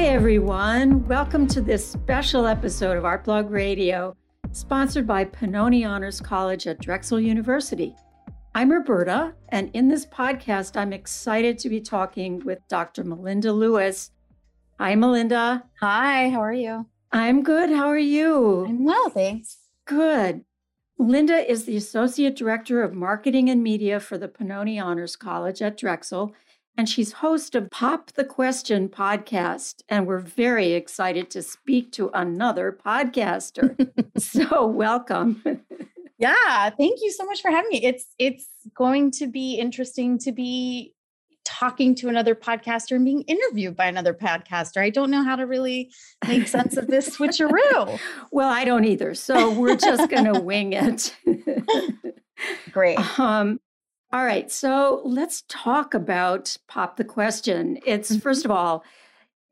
Hi, everyone. Welcome to this special episode of Art Blog Radio, sponsored by Pennoni Honors College at Drexel University. I'm Roberta, and in this podcast, I'm excited to be talking with Dr. Melinda Lewis. Hi, Melinda. Hi, how are you? I'm good. How are you? I'm well, thanks. Good. Linda is the Associate Director of Marketing and Media for the Pennoni Honors College at Drexel, and she's host of Pop the Question podcast. And we're very excited to speak to another podcaster. so, welcome. Yeah, thank you so much for having me. It's it's going to be interesting to be talking to another podcaster and being interviewed by another podcaster. I don't know how to really make sense of this switcheroo. well, I don't either. So we're just going to wing it. Great. Um, all right. So let's talk about Pop the Question. It's, mm-hmm. first of all,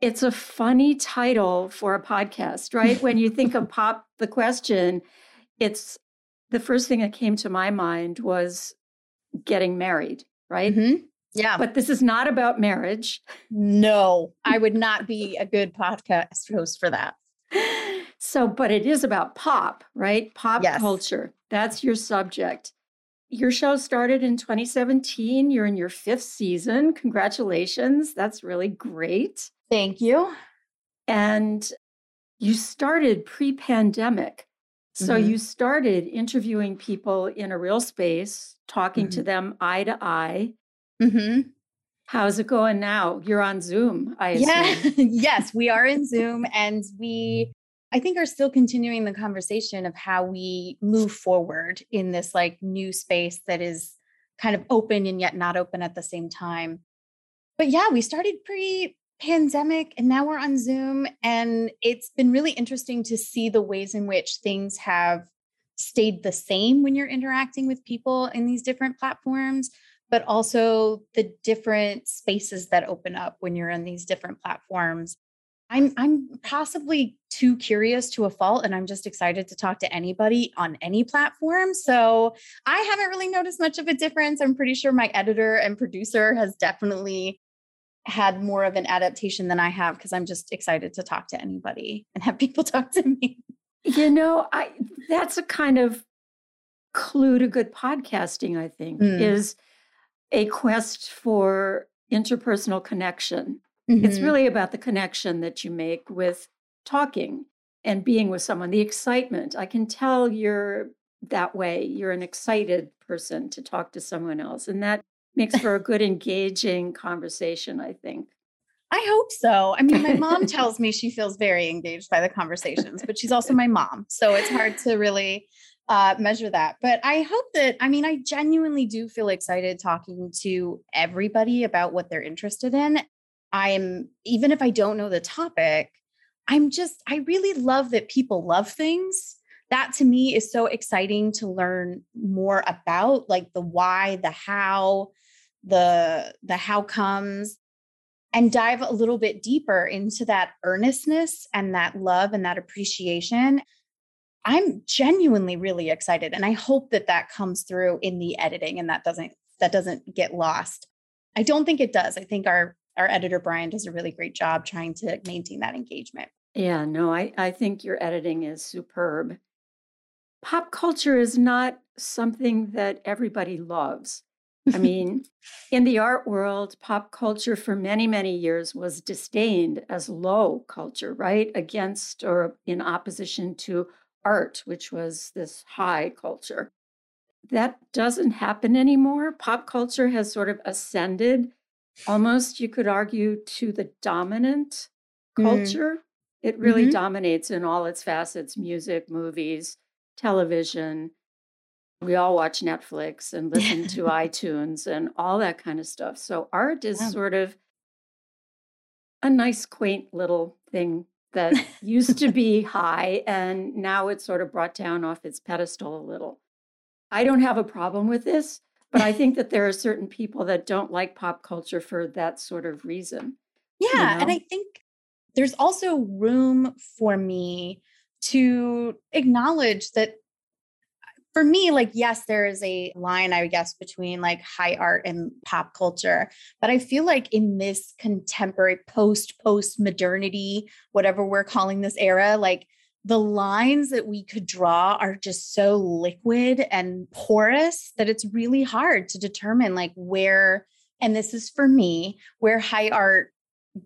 it's a funny title for a podcast, right? when you think of Pop the Question, it's the first thing that came to my mind was getting married, right? Mm-hmm. Yeah. But this is not about marriage. No, I would not be a good podcast host for that. So, but it is about pop, right? Pop yes. culture. That's your subject. Your show started in 2017. You're in your fifth season. Congratulations. That's really great. Thank you. And you started pre pandemic. So mm-hmm. you started interviewing people in a real space, talking mm-hmm. to them eye to eye. Mm-hmm. How's it going now? You're on Zoom, I assume. Yeah. yes, we are in Zoom and we I think are still continuing the conversation of how we move forward in this like new space that is kind of open and yet not open at the same time. But yeah, we started pre pandemic and now we're on Zoom. And it's been really interesting to see the ways in which things have stayed the same when you're interacting with people in these different platforms, but also the different spaces that open up when you're on these different platforms. I'm I'm possibly too curious to a fault and I'm just excited to talk to anybody on any platform. So, I haven't really noticed much of a difference. I'm pretty sure my editor and producer has definitely had more of an adaptation than I have because I'm just excited to talk to anybody and have people talk to me. You know, I that's a kind of clue to good podcasting, I think, mm. is a quest for interpersonal connection. Mm-hmm. It's really about the connection that you make with talking and being with someone, the excitement. I can tell you're that way. You're an excited person to talk to someone else. And that makes for a good, engaging conversation, I think. I hope so. I mean, my mom tells me she feels very engaged by the conversations, but she's also my mom. So it's hard to really uh, measure that. But I hope that, I mean, I genuinely do feel excited talking to everybody about what they're interested in. I'm, even if I don't know the topic, I'm just, I really love that people love things. That to me is so exciting to learn more about like the why the how the the how comes and dive a little bit deeper into that earnestness and that love and that appreciation. I'm genuinely really excited and i hope that that comes through in the editing and that doesn't that doesn't get lost. I don't think it does. I think our our editor brian does a really great job trying to maintain that engagement yeah no i i think your editing is superb pop culture is not something that everybody loves I mean, in the art world, pop culture for many, many years was disdained as low culture, right? Against or in opposition to art, which was this high culture. That doesn't happen anymore. Pop culture has sort of ascended, almost, you could argue, to the dominant mm. culture. Mm. It really mm-hmm. dominates in all its facets music, movies, television, we all watch Netflix and listen to iTunes and all that kind of stuff. So art is yeah. sort of a nice, quaint little thing that used to be high and now it's sort of brought down off its pedestal a little. I don't have a problem with this, but I think that there are certain people that don't like pop culture for that sort of reason. Yeah. You know? And I think there's also room for me to acknowledge that for me, like, yes, there is a line, I guess, between like high art and pop culture. But I feel like in this contemporary post post modernity, whatever we're calling this era, like the lines that we could draw are just so liquid and porous that it's really hard to determine like where and this is for me where high art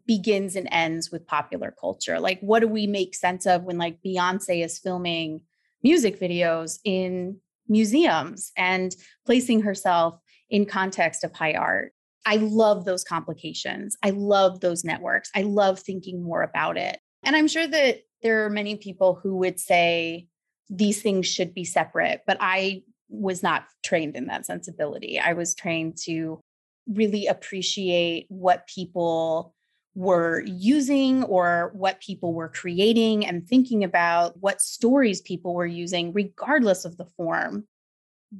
begins and ends with popular culture. Like what do we make sense of when like beyonce is filming music videos in museums and placing herself in context of high art? I love those complications. I love those networks. I love thinking more about it. And i'm sure that there are many people who would say these things should be separate, but I was not trained in that sensibility. I was trained to really appreciate what people were using or what people were creating and thinking about what stories people were using, regardless of the form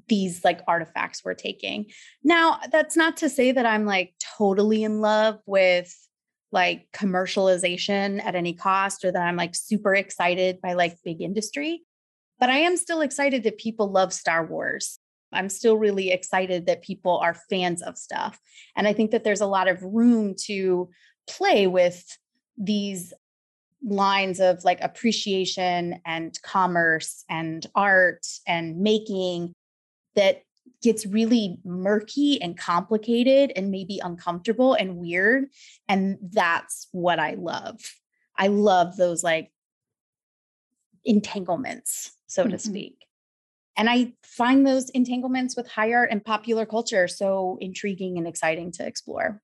these like artifacts were taking. Now, that's not to say that I'm like totally in love with like commercialization at any cost or that I'm like super excited by like big industry. But I am still excited that people love Star Wars. I'm still really excited that people are fans of stuff. And I think that there's a lot of room to play with these lines of like appreciation and commerce and art and making that gets really murky and complicated and maybe uncomfortable and weird. And that's what I love. I love those like entanglements, so mm-hmm. to speak. And I find those entanglements with high art and popular culture so intriguing and exciting to explore.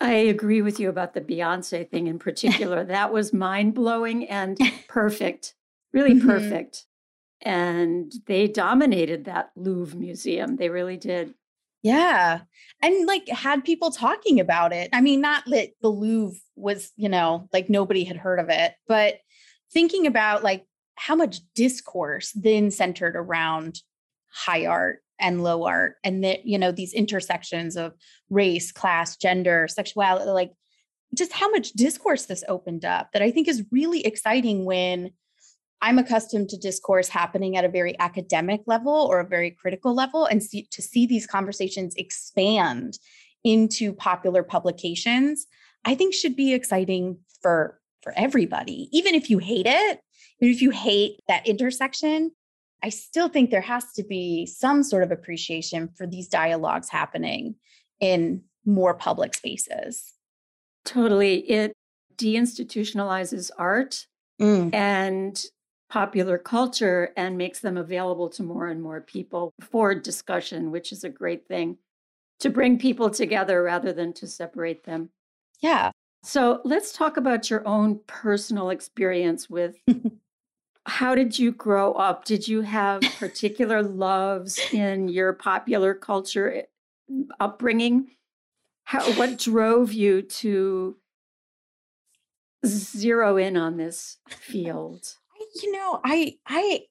I agree with you about the Beyonce thing in particular. that was mind blowing and perfect, really mm-hmm. perfect and they dominated that Louvre museum. They really did. Yeah. And like had people talking about it. I mean, not that the Louvre was, you know, like nobody had heard of it, but thinking about like how much discourse then centered around high art and low art and that, you know, these intersections of race, class, gender, sexuality, like just how much discourse this opened up that I think is really exciting when I'm accustomed to discourse happening at a very academic level or a very critical level, and see, to see these conversations expand into popular publications, I think should be exciting for for everybody. Even if you hate it, even if you hate that intersection, I still think there has to be some sort of appreciation for these dialogues happening in more public spaces. Totally. It deinstitutionalizes art mm. and popular culture and makes them available to more and more people for discussion, which is a great thing to bring people together rather than to separate them. Yeah. So let's talk about your own personal experience with how did you grow up? Did you have particular loves in your popular culture eh, upbringing? How, what drove you to zero in on this field? You know, I I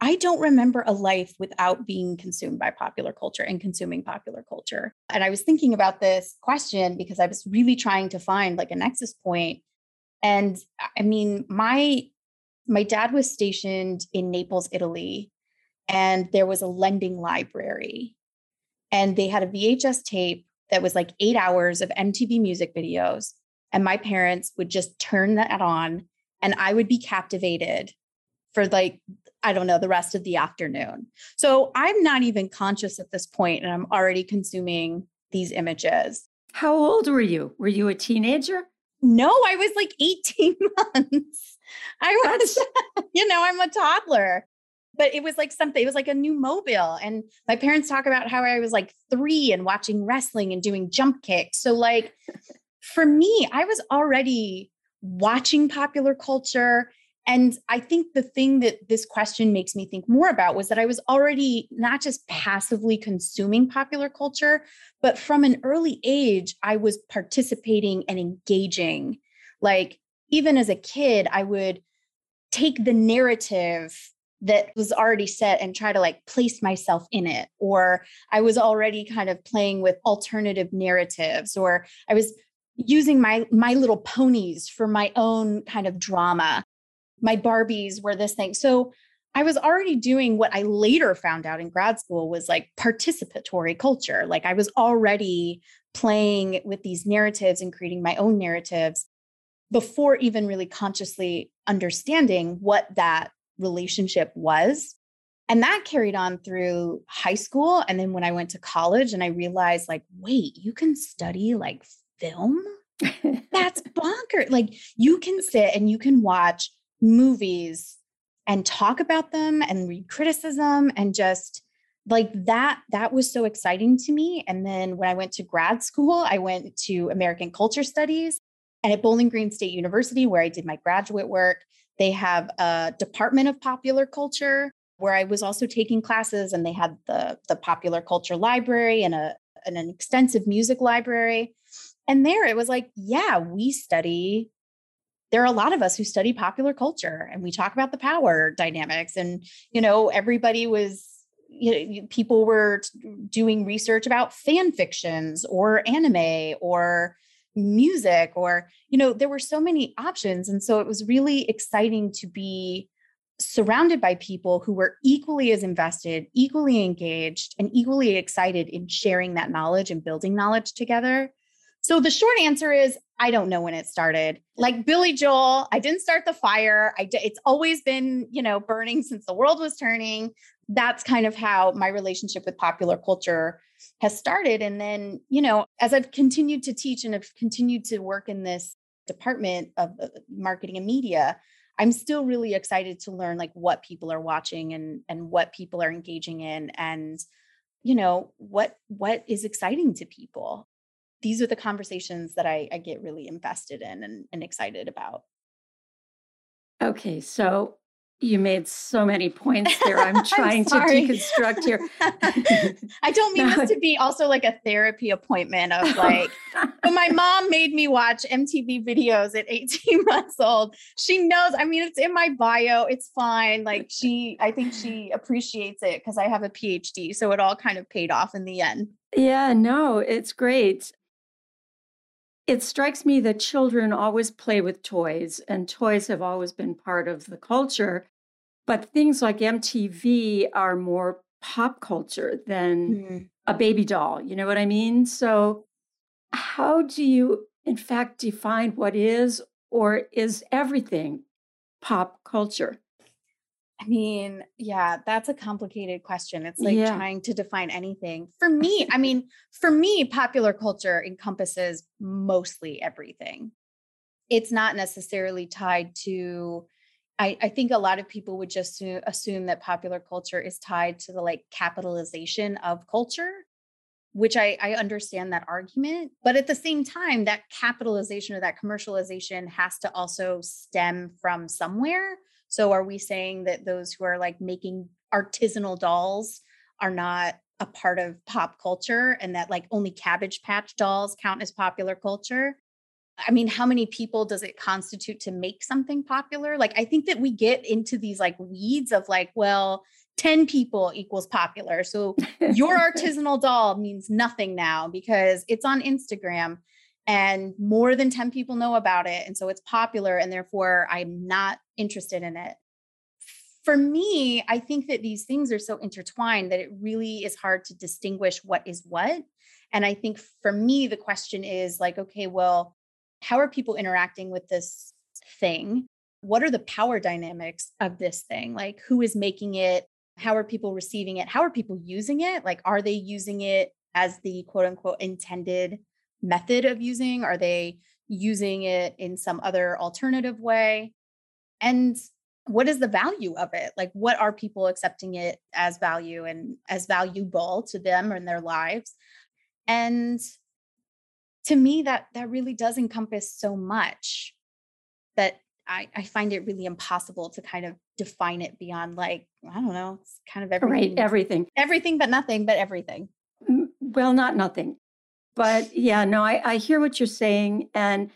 I don't remember a life without being consumed by popular culture and consuming popular culture. And I was thinking about this question because I was really trying to find like a nexus point. And I mean, my my dad was stationed in Naples, Italy, and there was a lending library. And they had a VHS tape that was like 8 hours of MTV music videos, and my parents would just turn that on and I would be captivated for like I don't know, the rest of the afternoon. So I'm not even conscious at this point and I'm already consuming these images. How old were you? Were you a teenager? No, I was like 18 months. I was, you know, I'm a toddler. But it was like something, it was like a new mobile. And my parents talk about how I was like three and watching wrestling and doing jump kicks. So, like, for me, I was already watching popular culture and I think the thing that this question makes me think more about was that I was already not just passively consuming popular culture, but from an early age, I was participating and engaging. Like, even as a kid, I would take the narrative that was already set and try to like place myself in it or i was already kind of playing with alternative narratives or i was using my my little ponies for my own kind of drama my Barbies were this thing. So I was already doing what I later found out in grad school was like participatory culture. Like I was already playing with these narratives and creating my own narratives before even really consciously understanding what that relationship was. And that carried on through high school. And then when I went to college and I realized, like, wait, you can study like film? That's bonkers. Like, you can sit and you can watch movies and talk about them and read criticism and just like that that was so exciting to me. And then when i went to grad school i went to american culture studies and at bowling green state university where i did my graduate work. They have a department of popular culture where i was also taking classes and they had the the popular culture library and a and an extensive music library. And there it was like yeah we study there are a lot of us who study popular culture and we talk about the power dynamics and you know everybody was you know people were doing research about fan fictions or anime or music or you know there were so many options. And so it was really exciting to be surrounded by people who were equally as invested equally engaged and equally excited in sharing that knowledge and building knowledge together so the short answer is I don't know when it started. Like Billy Joel, I didn't start the fire. I it's always been, you know, burning since the world was turning. That's kind of how my relationship with popular culture has started and then, you know, as I've continued to teach and have continued to work in this department of uh, marketing and media, I'm still really excited to learn like what people are watching and and what people are engaging in and you know what what is exciting to people these are the conversations that I, I get really invested in and, and excited about. Okay, so you made so many points there. I'm trying I'm to deconstruct here. I don't mean no. this to be also like a therapy appointment of like, but my mom made me watch MTV videos at 18 months old. She knows, I mean, it's in my bio. It's fine. Like she, I think she appreciates it because I have a PhD. So it all kind of paid off in the end. Yeah, no, it's great. It strikes me that children always play with toys, and toys have always been part of the culture. But things like MTV are more pop culture than mm. a baby doll. You know what I mean? So, how do you, in fact, define what is or is everything pop culture? I mean, yeah, that's a complicated question. It's like yeah. trying to define anything. For me, I mean, for me, popular culture encompasses mostly everything. It's not necessarily tied to, I, I think a lot of people would just assume that popular culture is tied to the like capitalization of culture, which I, I understand that argument. But at the same time, that capitalization or that commercialization has to also stem from somewhere so are we saying that those who are like making artisanal dolls are not a part of pop culture and that like only cabbage patch dolls count as popular culture? I mean, how many people does it constitute to make something popular? Like, I think that we get into these like weeds of like, well, 10 people equals popular. So your artisanal doll means nothing now because it's on Instagram and more than 10 people know about it. And so it's popular, and therefore I'm not interested in it. For me, I think that these things are so intertwined that it really is hard to distinguish what is what. And I think for me, the question is like, okay, well, how are people interacting with this thing? What are the power dynamics of this thing? Like, who is making it? How are people receiving it? How are people using it? Like, are they using it as the quote unquote intended method of using? Are they using it in some other alternative way? And what is the value of it? Like, what are people accepting it as value and as valuable to them and their lives? And to me, that that really does encompass so much that I, I find it really impossible to kind of define it beyond like, I don't know, it's kind of everything. Right, everything. Everything but nothing, but everything. Well, not nothing. But yeah, no, I, I hear what you're saying. And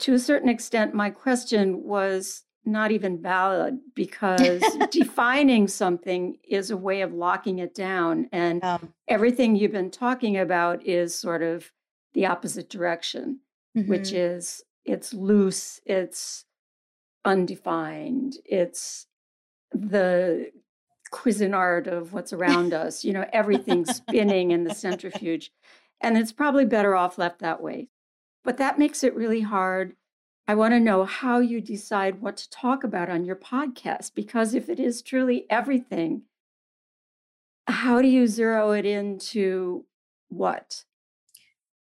to a certain extent, my question was not even valid because defining something is a way of locking it down. And um, everything you've been talking about is sort of the opposite direction, mm-hmm. which is it's loose, it's undefined, it's the Cuisinart of what's around us, you know, everything spinning in the centrifuge. And it's probably better off left that way. But that makes it really hard. I want to know how you decide what to talk about on your podcast, because if it is truly everything, how do you zero it into what?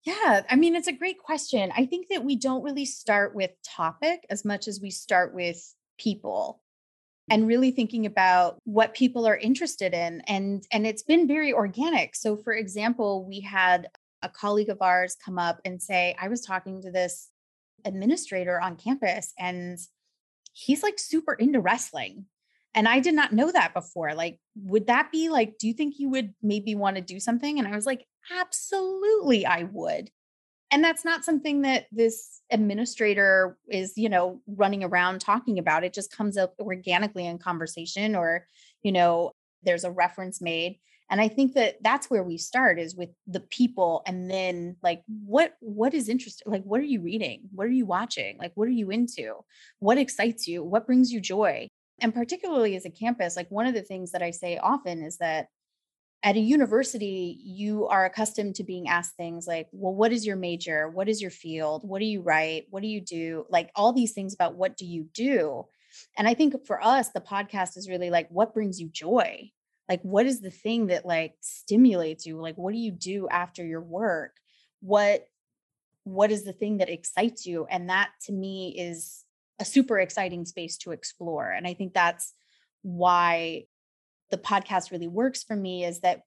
Yeah, I mean, it's a great question. I think that we don't really start with topic as much as we start with people and really thinking about what people are interested in and and it's been very organic. So for example we had a colleague of ours come up and say i was talking to this administrator on campus and he's like super into wrestling and i did not know that before like would that be like do you think you would maybe want to do something? And i was like absolutely i would and that's not something that this administrator is you know running around talking about. It just comes up organically in conversation or you know there's a reference made. And i think that that's where we start is with the people and then like what what is interesting like what are you reading? What are you watching? Like what are you into? What excites you? What brings you joy? And particularly as a campus like one of the things that i say often is that at a university, you are accustomed to being asked things like, well, what is your major? What is your field? What do you write? What do you do? Like all these things about what do you do? And I think for us, the podcast is really like, what brings you joy? Like, what is the thing that like stimulates you? Like, what do you do after your work? What what is the thing that excites you? And that to me is a super exciting space to explore. And I think that's why the podcast really works for me is that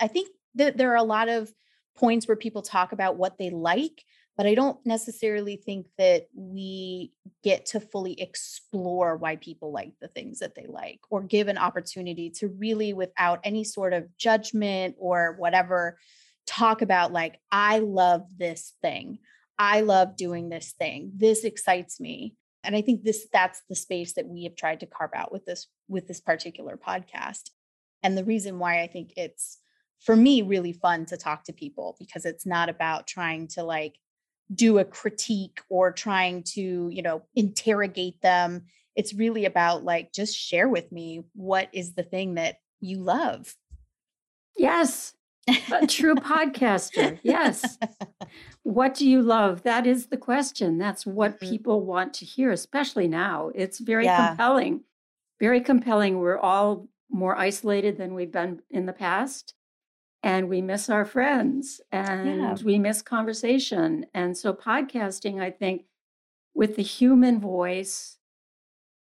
I think that there are a lot of points where people talk about what they like, but I don't necessarily think that we get to fully explore why people like the things that they like or give an opportunity to really, without any sort of judgment or whatever, talk about like, I love this thing. I love doing this thing. This excites me and i think this that's the space that we have tried to carve out with this with this particular podcast. And the reason why i think it's for me really fun to talk to people because it's not about trying to like do a critique or trying to you know interrogate them. It's really about like just share with me what is the thing that you love. Yes a true podcaster. Yes. What do you love? That is the question. That's what mm-hmm. people want to hear, especially now. It's very yeah. compelling. Very compelling. We're all more isolated than we've been in the past. And we miss our friends and yeah. we miss conversation. And so, podcasting, I think, with the human voice,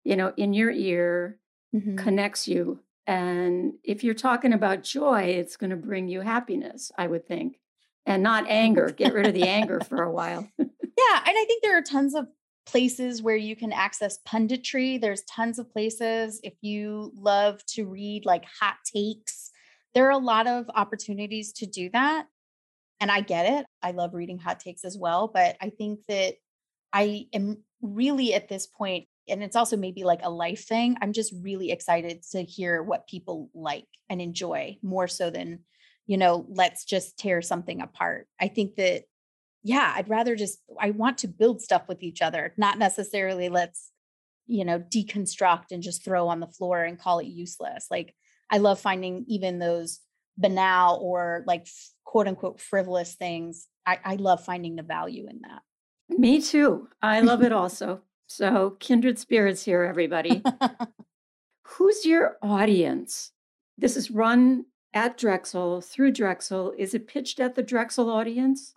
you know, in your ear, mm-hmm. connects you and if you're talking about joy, it's going to bring you happiness, I would think, and not anger. Get rid of the anger for a while. yeah. And I think there are tons of places where you can access punditry. There's tons of places. If you love to read like hot takes, there are a lot of opportunities to do that. And I get it. I love reading hot takes as well. But I think that I am really at this point and it's also maybe like a life thing. I'm just really excited to hear what people like and enjoy more so than, you know, let's just tear something apart. I think that, yeah, I'd rather just, I want to build stuff with each other, not necessarily let's, you know, deconstruct and just throw on the floor and call it useless. Like, I love finding even those banal or like quote unquote frivolous things. I, I love finding the value in that. Me too. I love it also. So, kindred spirits here, everybody. Who's your audience? This is run at Drexel through Drexel. Is it pitched at the Drexel audience?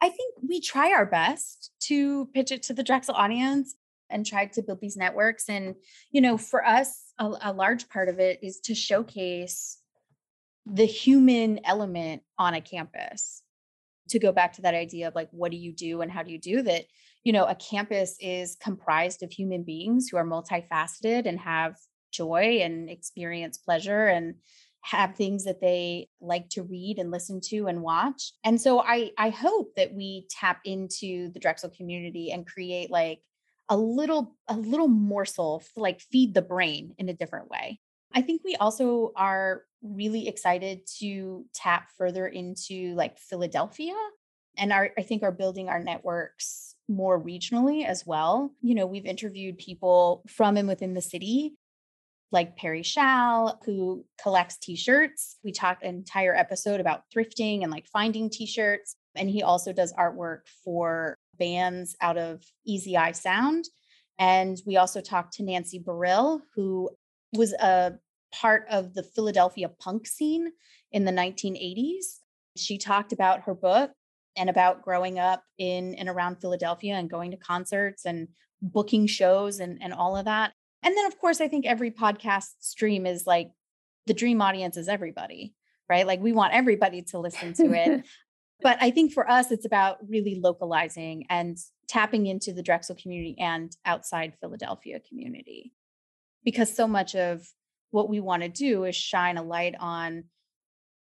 I think we try our best to pitch it to the Drexel audience and try to build these networks. And, you know, for us, a, a large part of it is to showcase the human element on a campus. To go back to that idea of like, what do you do and how do you do that? You know, a campus is comprised of human beings who are multifaceted and have joy and experience pleasure and have things that they like to read and listen to and watch. And so I I hope that we tap into the Drexel community and create like a little a little morsel like feed the brain in a different way. I think we also are really excited to tap further into like Philadelphia and are I think are building our networks more regionally as well. You know, we've interviewed people from and within the city. like Perry Shall, who collects t-shirts. We talked an entire episode about thrifting and like finding t-shirts. And he also does artwork for bands out of Easy Eye Sound. And we also talked to Nancy Barile, who was a part of the Philadelphia punk scene in the 1980s. She talked about her book and about growing up in and around Philadelphia and going to concerts and booking shows and, and all of that. And then, of course, I think every podcast stream is like the dream audience is everybody, right? Like we want everybody to listen to it. but I think for us, it's about really localizing and tapping into the Drexel community and outside Philadelphia community. Because so much of what we want to do is shine a light on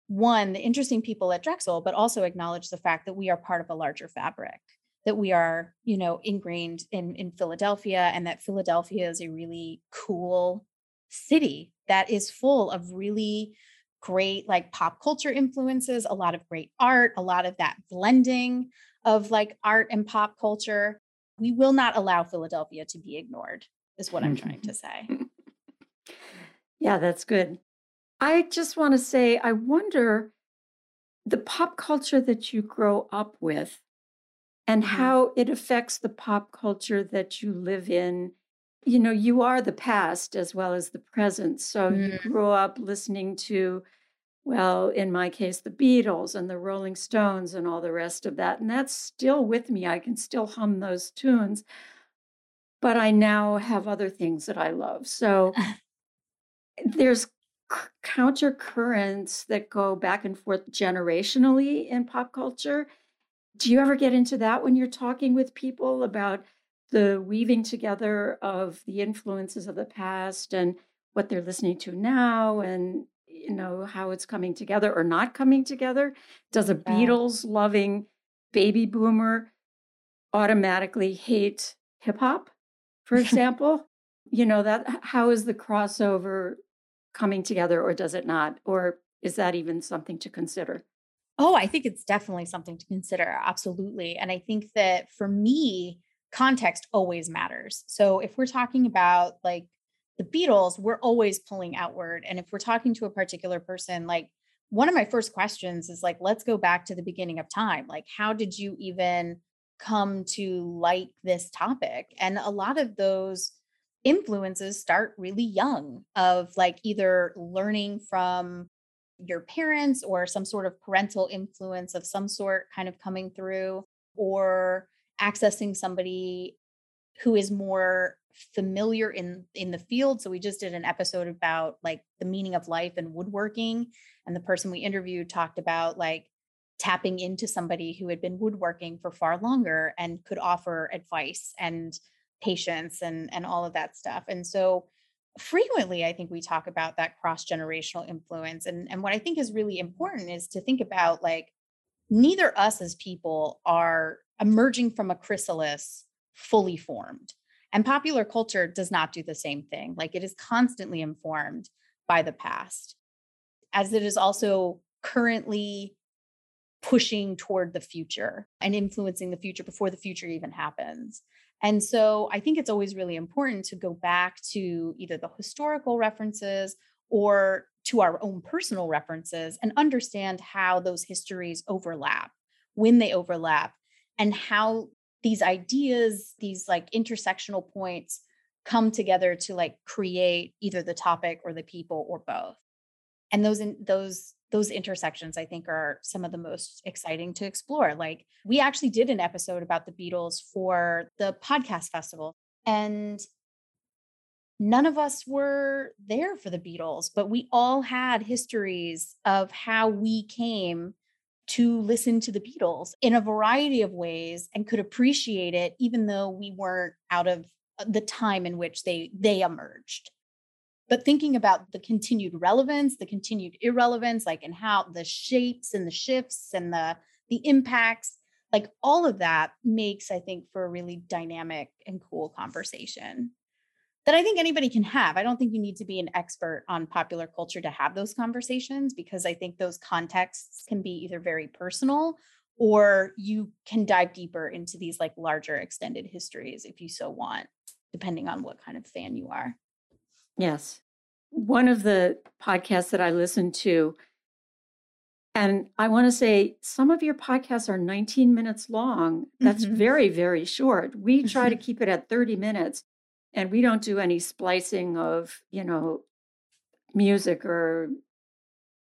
one, the interesting people at Drexel, but also acknowledge the fact that we are part of a larger fabric, that we are, you know, ingrained in, in Philadelphia and that Philadelphia is a really cool city that is full of really great like pop culture influences, a lot of great art, a lot of that blending of like art and pop culture. We will not allow Philadelphia to be ignored, is what I'm trying to say. Yeah, that's good. I just want to say, I wonder the pop culture that you grow up with and mm-hmm. how it affects the pop culture that you live in. You know, you are the past as well as the present. So mm-hmm. you grow up listening to, well, in my case, the Beatles and the Rolling Stones and all the rest of that. And that's still with me. I can still hum those tunes. But I now have other things that I love. So there's counter currents that go back and forth generationally in pop culture. Do you ever get into that when you're talking with people about the weaving together of the influences of the past and what they're listening to now and you know how it's coming together or not coming together? Does a Beatles loving baby boomer automatically hate hip hop, for example? you know that how is the crossover coming together or does it not? Or is that even something to consider? Oh, I think it's definitely something to consider. Absolutely. And I think that for me, context always matters. So if we're talking about like the Beatles, we're always pulling outward. And if we're talking to a particular person, like one of my first questions is like, let's go back to the beginning of time. Like, how did you even come to like this topic? And a lot of those influences start really young of like either learning from your parents or some sort of parental influence of some sort kind of coming through or accessing somebody who is more familiar in in the field. So we just did an episode about like the meaning of life and woodworking and the person we interviewed talked about like tapping into somebody who had been woodworking for far longer and could offer advice and patience and and all of that stuff and so frequently i think we talk about that cross generational influence and and what i think is really important is to think about like neither us as people are emerging from a chrysalis fully formed and popular culture does not do the same thing like it is constantly informed by the past as it is also currently pushing toward the future and influencing the future before the future even happens and so I think it's always really important to go back to either the historical references or to our own personal references and understand how those histories overlap, when they overlap, and how these ideas, these like intersectional points come together to like create either the topic or the people or both. And those in those those intersections I think are some of the most exciting to explore. Like we actually did an episode about the Beatles for the podcast festival and none of us were there for the Beatles, but we all had histories of how we came to listen to the Beatles in a variety of ways and could appreciate it even though we weren't out of uh, the time in which they they emerged but thinking about the continued relevance the continued irrelevance like and how the shapes and the shifts and the the impacts like all of that makes i think for a really dynamic and cool conversation that i think anybody can have. I don't think you need to be an expert on popular culture to have those conversations because i think those contexts can be either very personal or you can dive deeper into these like larger extended histories if you so want depending on what kind of fan you are Yes. one of the podcasts that I listen to, and I want to say some of your podcasts are 19 minutes long. That's mm-hmm. very, very short. We try to keep it at 30 minutes and we don't do any splicing of, you know, music or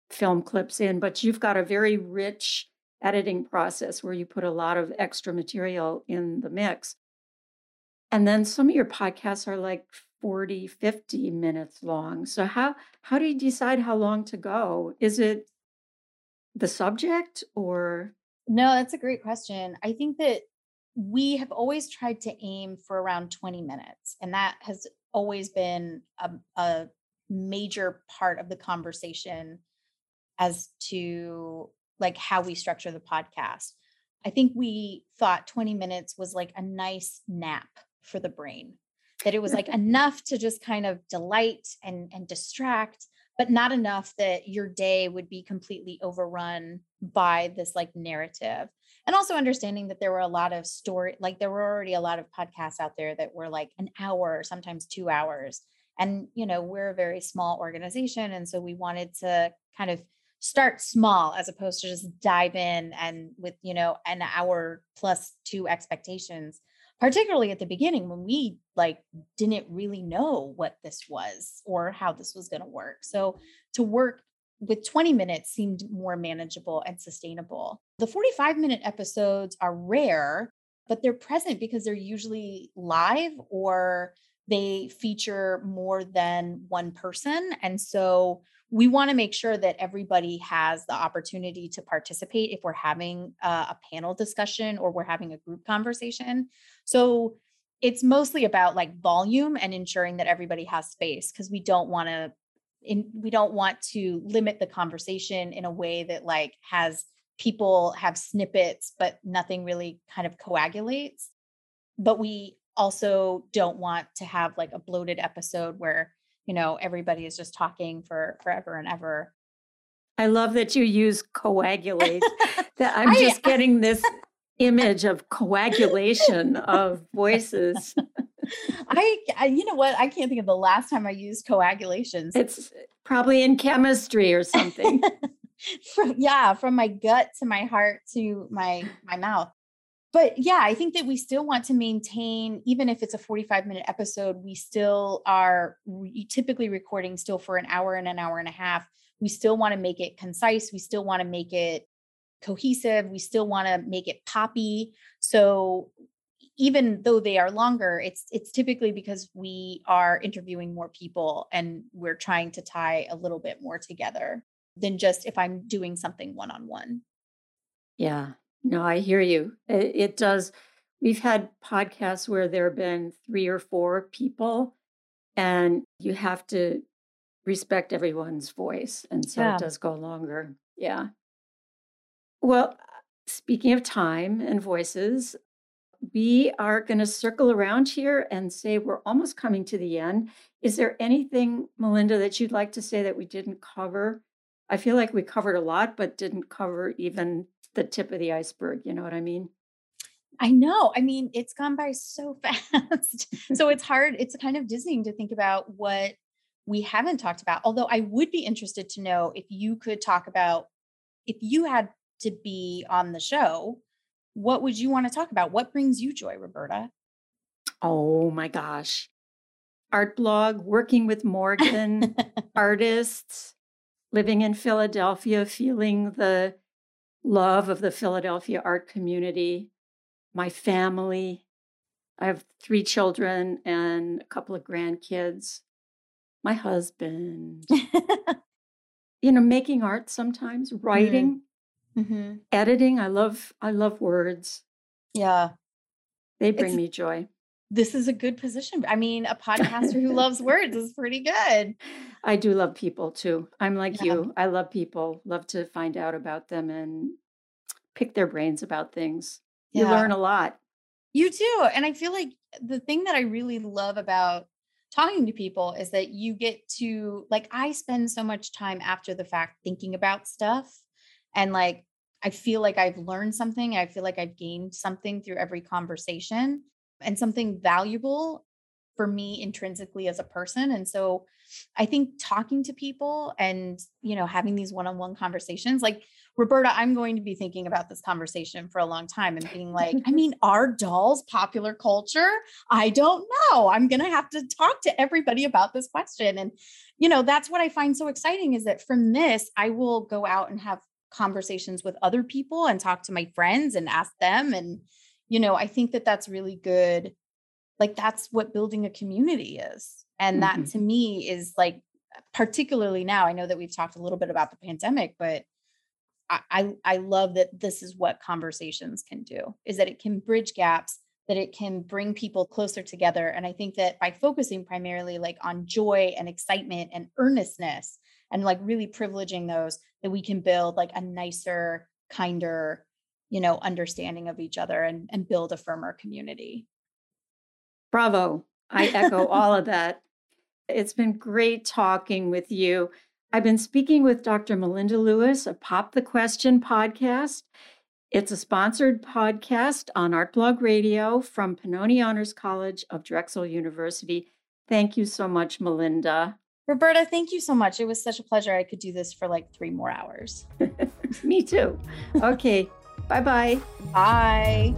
film clips in, but you've got a very rich editing process where you put a lot of extra material in the mix. And then some of your podcasts are like 40, 50 minutes long. So how how do you decide how long to go? Is it the subject or No, that's a great question. I think that we have always tried to aim for around 20 minutes and that has always been a, a major part of the conversation as to like how we structure the podcast. I think we thought 20 minutes was like a nice nap for the brain. That it was like enough to just kind of delight and and distract, but not enough that your day would be completely overrun by this like narrative. And also understanding that there were a lot of story like there were already a lot of podcasts out there that were like an hour, sometimes 2 hours. And you know, we're a very small organization and so we wanted to kind of start small as opposed to just dive in and with you know an hour plus two expectations particularly at the beginning when we like didn't really know what this was or how this was going to work. So to work with 20 minutes seemed more manageable and sustainable. The 45 minute episodes are rare but they're present because they're usually live or they feature more than one person. And so we want to make sure that everybody has the opportunity to participate if we're having a, a, panel discussion or we're having a group conversation. So it's mostly about like volume and ensuring that everybody has space because we don't want to in, we don't want to limit the conversation in a way that like has people have snippets but nothing really kind of coagulates but we also don't want to have like a bloated episode where you know everybody is just talking for forever and ever. I love that you use coagulate that i'm just getting this image of coagulation of voices. I, I, you know what? I can't think of the last time i used coagulations. It's probably in chemistry or something. From, yeah from my gut to my heart to my my mouth but yeah, I think that we still want to maintain, even if it's a 45 minute episode, we still are re- typically recording still for an hour and an hour and a half. We still want to make it concise. We still want to make it cohesive. We still want to make it poppy. So even though they are longer, it's it's typically because we are interviewing more people and we're trying to tie a little bit more together than just if I'm doing something one on one. Yeah, no, I hear you. It, it, does. We've had podcasts where there have been three or four people, and you have to respect everyone's voice. And so yeah. it does go longer. Yeah. Well, speaking of time and voices, we are going to circle around here and say we're almost coming to the end. Is there anything, Melinda, that you'd like to say that we didn't cover? I feel like we covered a lot, but didn't cover even the tip of the iceberg. You know what I mean? I know. I mean, it's gone by so fast. so it's hard. It's kind of dizzying to think about what we haven't talked about. Although I would be interested to know if you could talk about if you had to be on the show, what would you want to talk about? What brings you joy, Roberta? Oh my gosh. Art blog, working with Morgan, artists, living in Philadelphia, feeling the love of the Philadelphia art community, my family. I have three children and a couple of grandkids, my husband. you know, making art sometimes, mm-hmm. writing, mm-hmm. editing. I love I love words. Yeah. They bring it's, me joy. This is a good position. I mean, a podcaster who loves words is pretty good. I do love people too. I'm like yeah. you. I love people, love to find out about them and pick their brains about things. You learn a lot. You do. And I feel like the thing that I really love about talking to people is that you get to, like, I spend so much time after the fact thinking about stuff. And like, I feel like I've learned something. I feel like I've gained something through every conversation and something valuable. for me intrinsically as a person. And so I think talking to people and, you know, having these one-on-one conversations, like Roberta, I'm going to be thinking about this conversation for a long time and being like, I mean, are dolls popular culture? I don't know. I'm going to have to talk to everybody about this question. And, you know, that's what I find so exciting is that from this, I will go out and have conversations with other people and talk to my friends and ask them. And, you know, I think that that's really good. Like, that's what building a community is. And mm-hmm. that to me is like, particularly now, I know that we've talked a little bit about the pandemic, but I, I love that this is what conversations can do is that it can bridge gaps that it can bring people closer together and i think that by focusing primarily like on joy and excitement and earnestness and like really privileging those that we can build like a nicer kinder you know understanding of each other and, and build a firmer community bravo i echo all of that it's been great talking with you I've been speaking with Dr. Melinda Lewis of Pop the Question podcast. It's a sponsored podcast on Artblog Radio from Pennoni Honors College of Drexel University. Thank you so much, Melinda. Roberta, thank you so much. It was such a pleasure. I could do this for like three more hours. Me too. Okay. Bye-bye. Bye.